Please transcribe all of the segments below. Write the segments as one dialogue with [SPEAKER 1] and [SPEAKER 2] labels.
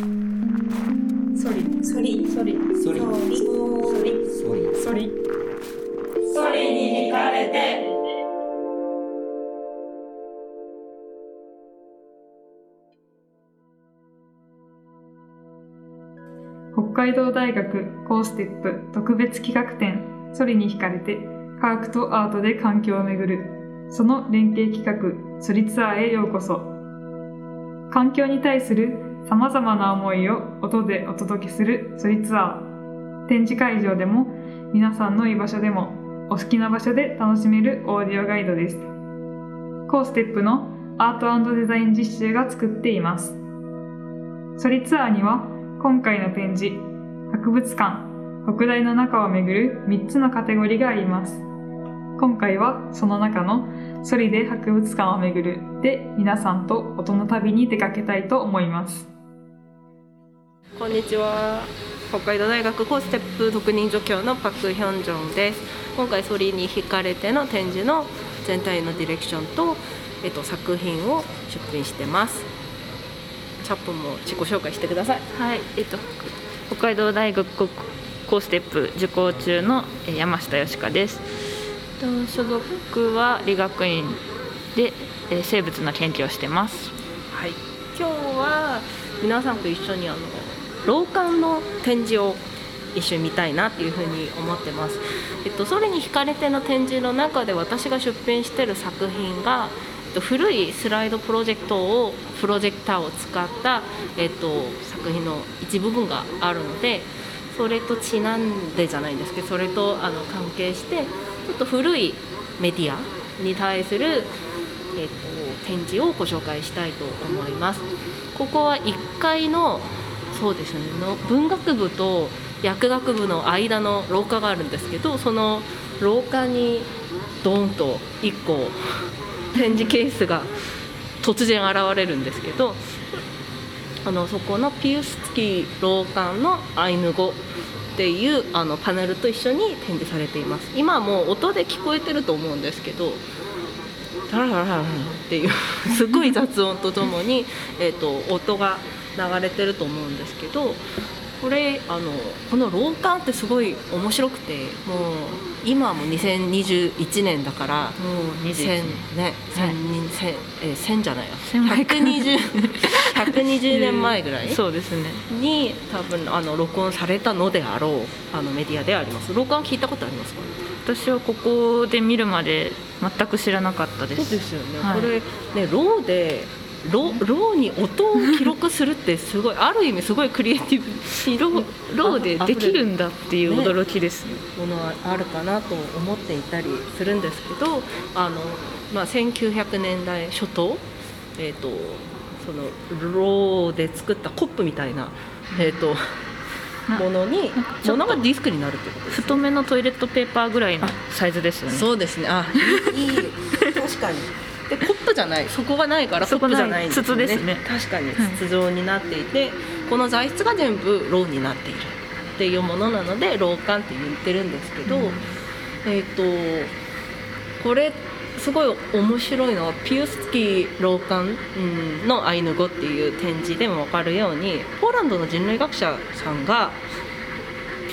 [SPEAKER 1] ソリソリソリ
[SPEAKER 2] ソリ
[SPEAKER 1] ソリソリ
[SPEAKER 2] ソリ
[SPEAKER 1] ソリ
[SPEAKER 3] ソリに惹かれて。
[SPEAKER 4] 北海道大学コーステップ特別企画展ソリに惹かれて科学とアートで環境をめぐる。その連携企画ソリツアーへようこそ。環境に対するさまざまな思いを音でお届けするソリツアー。展示会場でも皆さんの居場所でもお好きな場所で楽しめるオーディオガイドです。コーステップのアートデザイン実習が作っています。ソリツアーには今回の展示博物館北大の中をめぐる3つのカテゴリーがあります。今回はその中のソリで博物館をめぐる。で皆さんと音の旅に出かけたいと思います。
[SPEAKER 5] こんにちは。北海道大学コーステップ特任助教のパク・ヒョンジョンです。今回ソリに惹かれての展示の全体のディレクションと、えっと、作品を出品してます。チャップも自己紹介してください。
[SPEAKER 6] はい、えっと、北海道大学コーステップ受講中のえー山下よしかです。と所属は理学院でえー生物の研究をしてます。
[SPEAKER 5] はい、今日は皆さんと一緒にあの老館の展示を一緒に見たいなっていうふうに思ってます。えっと、それに惹かれての展示の中で私が出品してる作品が、えっと、古いスライドプロジェクトをプロジェクターを使った、えっと、作品の一部分があるのでそれとちなんでじゃないんですけどそれとあの関係してちょっと古いメディアに対するえっと展示をご紹介したいと思います。ここは1階のそうですね。の文学部と薬学部の間の廊下があるんですけどその廊下にドーンと1個展示ケースが突然現れるんですけどあのそこのピウスキー廊下のアイヌ語っていうあのパネルと一緒に展示されています。今はもう音で聞こえてると思うんですけどタラララララっていうすごい雑音とともに、えー、と音が流れてると思うんですけどこれあのこの廊下ってすごい面白くてもう今はもう2021年だから
[SPEAKER 6] もう
[SPEAKER 5] 1000ね1000人1000えー1000じゃないよ
[SPEAKER 6] 1000前か
[SPEAKER 5] 120 120年前ぐらい
[SPEAKER 6] そうですね。
[SPEAKER 5] に多分あの録音されたのであろうあのメディアであります。録音聞いたことありますか？
[SPEAKER 6] 私はここで見るまで全く知らなかったです。
[SPEAKER 5] そうですよね、
[SPEAKER 6] はい。
[SPEAKER 5] これねローでロローに音を記録するってすごいある意味すごいクリエイティブ
[SPEAKER 6] ローローでできるんだっていう
[SPEAKER 5] ね
[SPEAKER 6] 驚きですね。
[SPEAKER 5] ものはあるかなと思っていたりするんですけどあの、まあ、1900年代初頭、えー、とそのローで作ったコップみたいな、えー、と
[SPEAKER 6] な
[SPEAKER 5] ものに
[SPEAKER 6] なんかちょっと
[SPEAKER 5] ものがディスクになるってことですね
[SPEAKER 6] 太めのトイレットペーパーぐらいのサイズですよね。
[SPEAKER 5] そうですね。あ、いい。確かに。で、コップじゃない。そこがないからコップじゃないんですよ
[SPEAKER 6] そこない筒ですね。
[SPEAKER 5] 確かに
[SPEAKER 6] はい。
[SPEAKER 5] 筒状になっていて、この材質が全部ローになっている。っていうものなので、ロー管って言ってるんですけど、えっ、とこれすごい面白いのはピウスキーローカンうんのアイヌ語っていう展示でも分かるようにポーランドの人類学者さんが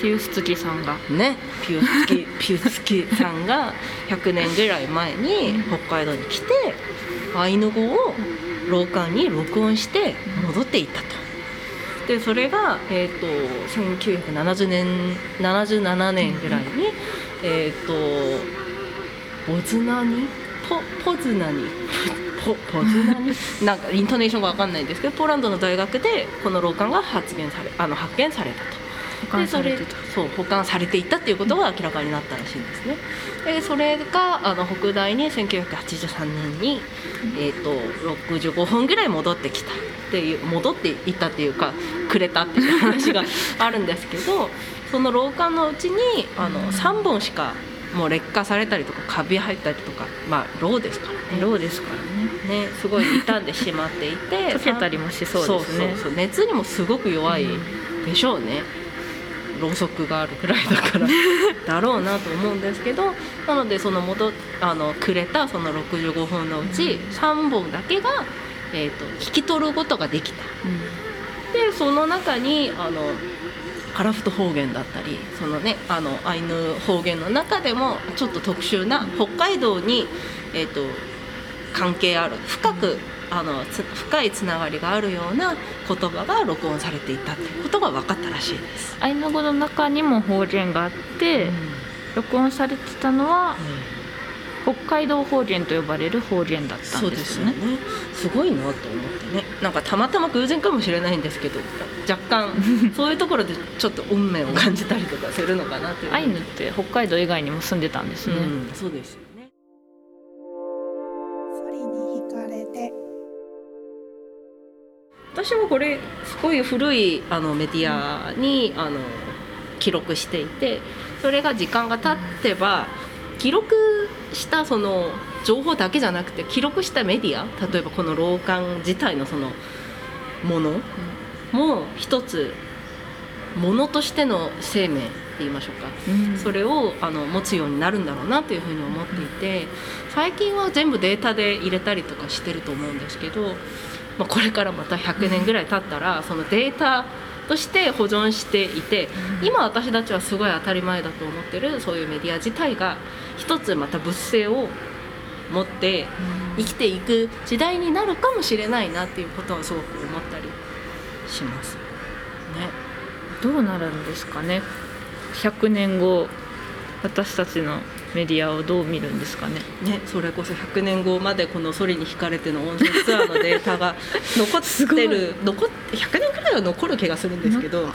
[SPEAKER 6] ピウスツキさんが。
[SPEAKER 5] ね。ピュースキ ピュースキさんが100年ぐらい前に北海道に来てアイヌ語を廊下に録音して戻っていったと。でそれが、えー、と1970年77年ぐらいに、えっ、とポズナニ？ポポズナニ？ポポズナニ？なんかイントネーションが分かんないんですけどポーランドの大学でこの廊下が発現されあの発見されたと。
[SPEAKER 6] 保管されてた
[SPEAKER 5] でそう保管されていたっていうことが明らかになったらしいんですね。でそれがあの北大に1983年に、えー、と65本ぐらい戻ってきたっていう戻っていったっていうかくれたっていう話があるんですけど その廊下のうちにあの3本しかもう劣化されたりとかカビ入ったりとかまあローですからね。
[SPEAKER 6] ローですからね。
[SPEAKER 5] ね、すごい傷んでしまっていて
[SPEAKER 6] 溶けたりもしそうですね
[SPEAKER 5] そうそうそう熱にもすごく弱いでしょうね、ろうそくがあるくらいだから。だろうなと思うんですけどなのでその元あのくれたその65本のうち3本だけが、えー、と引き取ることができた。っでその中にあのカラフト方言だったりそのねあのアイヌ方言の中でもちょっと特殊な北海道に、えー、と関係ある深くあのつ深いつながりがあるような言葉が録音されていたっていうことが分かったらしいです。
[SPEAKER 6] アイヌ語の中にも方言があって、録音されてたのは北海道方言と呼ばれる方言だったんですね
[SPEAKER 5] ね。すごいなと思ってね。なんかたまたま偶然かもしれないんですけど、若干 そういうところでちょっと運命を感じたりとかするのかなっていう。
[SPEAKER 6] アイヌって北海道以外にも住んでたんですね、
[SPEAKER 5] うん、そうです私はこれすごい古いあのメディアに、あの記録していてそれが時間が経ってば記録したその情報だけじゃなくて記録したメディア例えばこの老館自体のそのものも一つものとしての生命って言いましょうか。
[SPEAKER 6] うん。
[SPEAKER 5] それをあの持つようになるんだろうなというふうに思っていて最近は全部データで入れたりとかしてると思うんですけど、まあ、これからまた100年ぐらい経ったらそのデータとして保存していて今私たちはすごい当たり前だと思ってるそういうメディア自体が一つまた物性を持って生きていく時代になるかもしれないなっていうことはすごく思ったりします。ね。
[SPEAKER 6] どうなるんですかね。100年後私たちのメディアをどう見るんですかね？
[SPEAKER 5] ね、それこそ100年後までこのソリに惹かれての音声ツアーのデータが残ってる残っ100年くらいは残る気がするんですけど、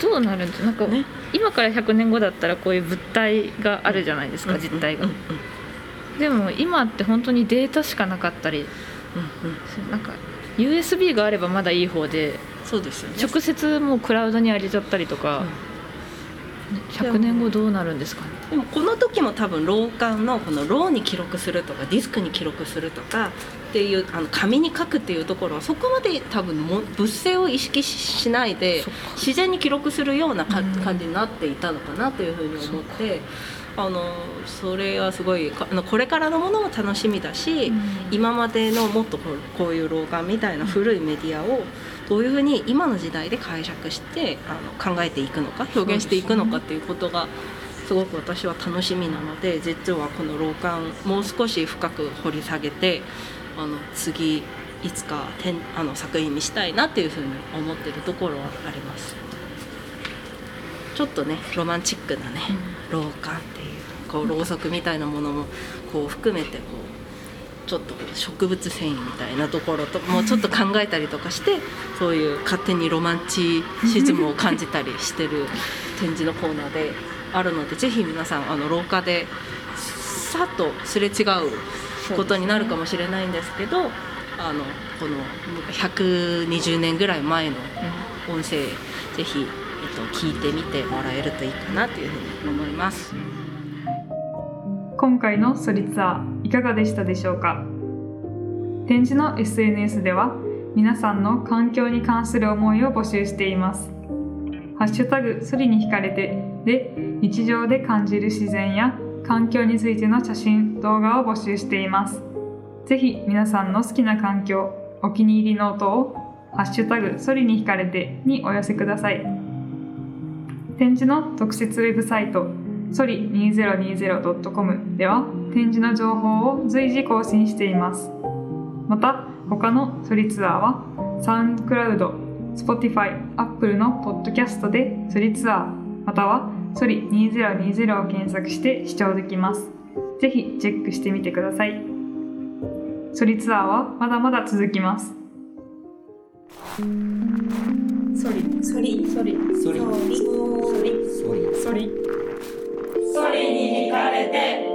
[SPEAKER 6] どうなるんですなんか、
[SPEAKER 5] ね。
[SPEAKER 6] 今から100年後だったらこういう物体があるじゃないですか、実体が、
[SPEAKER 5] うんうん。
[SPEAKER 6] でも今って本当にデータしかなかったり
[SPEAKER 5] うんうん。
[SPEAKER 6] なんか USB があればまだいい方で
[SPEAKER 5] そうですよね。
[SPEAKER 6] 直接もうクラウドに上げちゃったりとか、100年後どうなるんですかね？
[SPEAKER 5] でもこの時も多分老館のこのローに記録するとかディスクに記録するとかっていうあの紙に書くっていうところはそこまで多分も物性を意識しないで自然に記録するような感じになっていたのかなというふうに思ってあのそれはすごいかあのこれからのものも楽しみだし、今までのもっとこういう老眼みたいな古いメディアをどういうふうに今の時代で解釈してあの考えていくのか表現していくのかっていうことがすごく私は楽しみなので実はこの老眼もう少し深く掘り下げてあの次いつかあの作品にしたいなっていうふうに思ってるところはあります。ちょっとねロマンチックなね、老眼っていうこうろうそくみたいなものもこう含めてこうちょっと植物繊維みたいなところともうちょっと考えたりとかしてそういう勝手にロマンチシズムを感じたりしてる展示のコーナーであるのでぜひ皆さんあの廊下でさっとすれ違うことになるかもしれないんですけどあのこの120年ぐらい前の音声ぜひ、えっと、聞いてみてもらえるといいかなというふうに思います。
[SPEAKER 4] 今回のソリツアーいかがでしたでしょうか展示の SNS では皆さんの環境に関する思いを募集していますハッシュタグソリに惹かれてで日常で感じる自然や環境についての写真動画を募集していますぜひ皆さんの好きな環境お気に入りの音をハッシュタグソリに惹かれてにお寄せください展示の特設ウェブサイトソリ 2020.com では展示の情報を随時更新しています。また他のソリツアーはサウンドクラウド Spotify、Apple のポッドキャストでソリツアーまたはソリ2020を検索して視聴できます。ぜひチェックしてみてください。ソリツアーはまだまだ続きます。
[SPEAKER 1] ソリ
[SPEAKER 2] ソリ
[SPEAKER 1] ソリソリ。
[SPEAKER 2] ソリ。
[SPEAKER 1] ソリ。
[SPEAKER 3] ソリ。に惹かれて